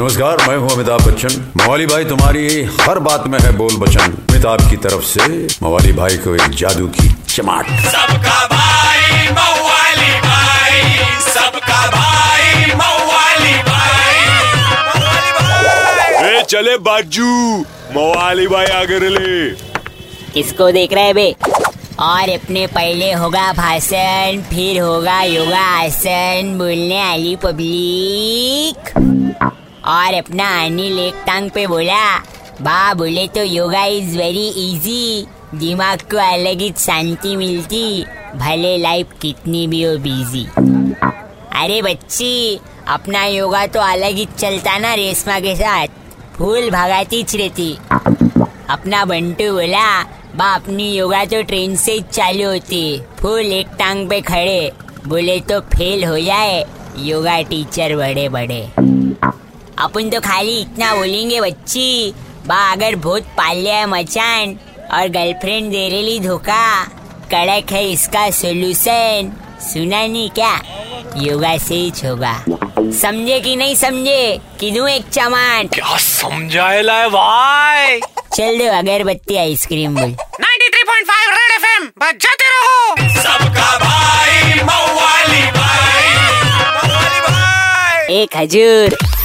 नमस्कार मैं हूँ अमिताभ बच्चन। मवाली भाई तुम्हारी हर बात में है बोल बचन। अमिताभ की तरफ़ से मवाली भाई को एक जादू की चमाट। सबका भाई मवाली भाई सबका भाई मवाली भाई। ए चले बाजू मवाली भाई आगे ले किसको देख रहे है बे? और अपने पहले होगा भाषण फिर होगा योगा आसन बोलने वाली पब्लिक और अपना अनिल एक टांग पे बोला बा बोले तो योगा इज़ वेरी इजी दिमाग को अलग ही शांति मिलती, भले लाइफ कितनी भी हो बिज़ी अरे बच्ची, अपना योगा तो अलग ही चलता ना रेशमा के साथ, फूल भगातीच रहती। अपना बंटू बोला बा अपनी योगा तो ट्रेन से ही चालू होती, फूल एक टांग पे खड़े, बोले तो फेल हो जाए, योगा टीचर बड़े बड़े अपन तो खाली इतना बोलेंगे बच्ची। बा अगर बहुत पाल लिया है मचान और गर्लफ्रेंड दे रही धोखा। कड़क है इसका सोल्यूशन सुना नहीं क्या? योगा से ही होगा समझे कि नहीं समझे? कि दूँ एक चमान? क्या समझाएला है भाई? चल दो अगरबत्ती आइसक्रीम बोल। 93.5 रेड एफएम बजाते रहो। सबका भाई मवाली भाई मवाली भाई। एक हजूर।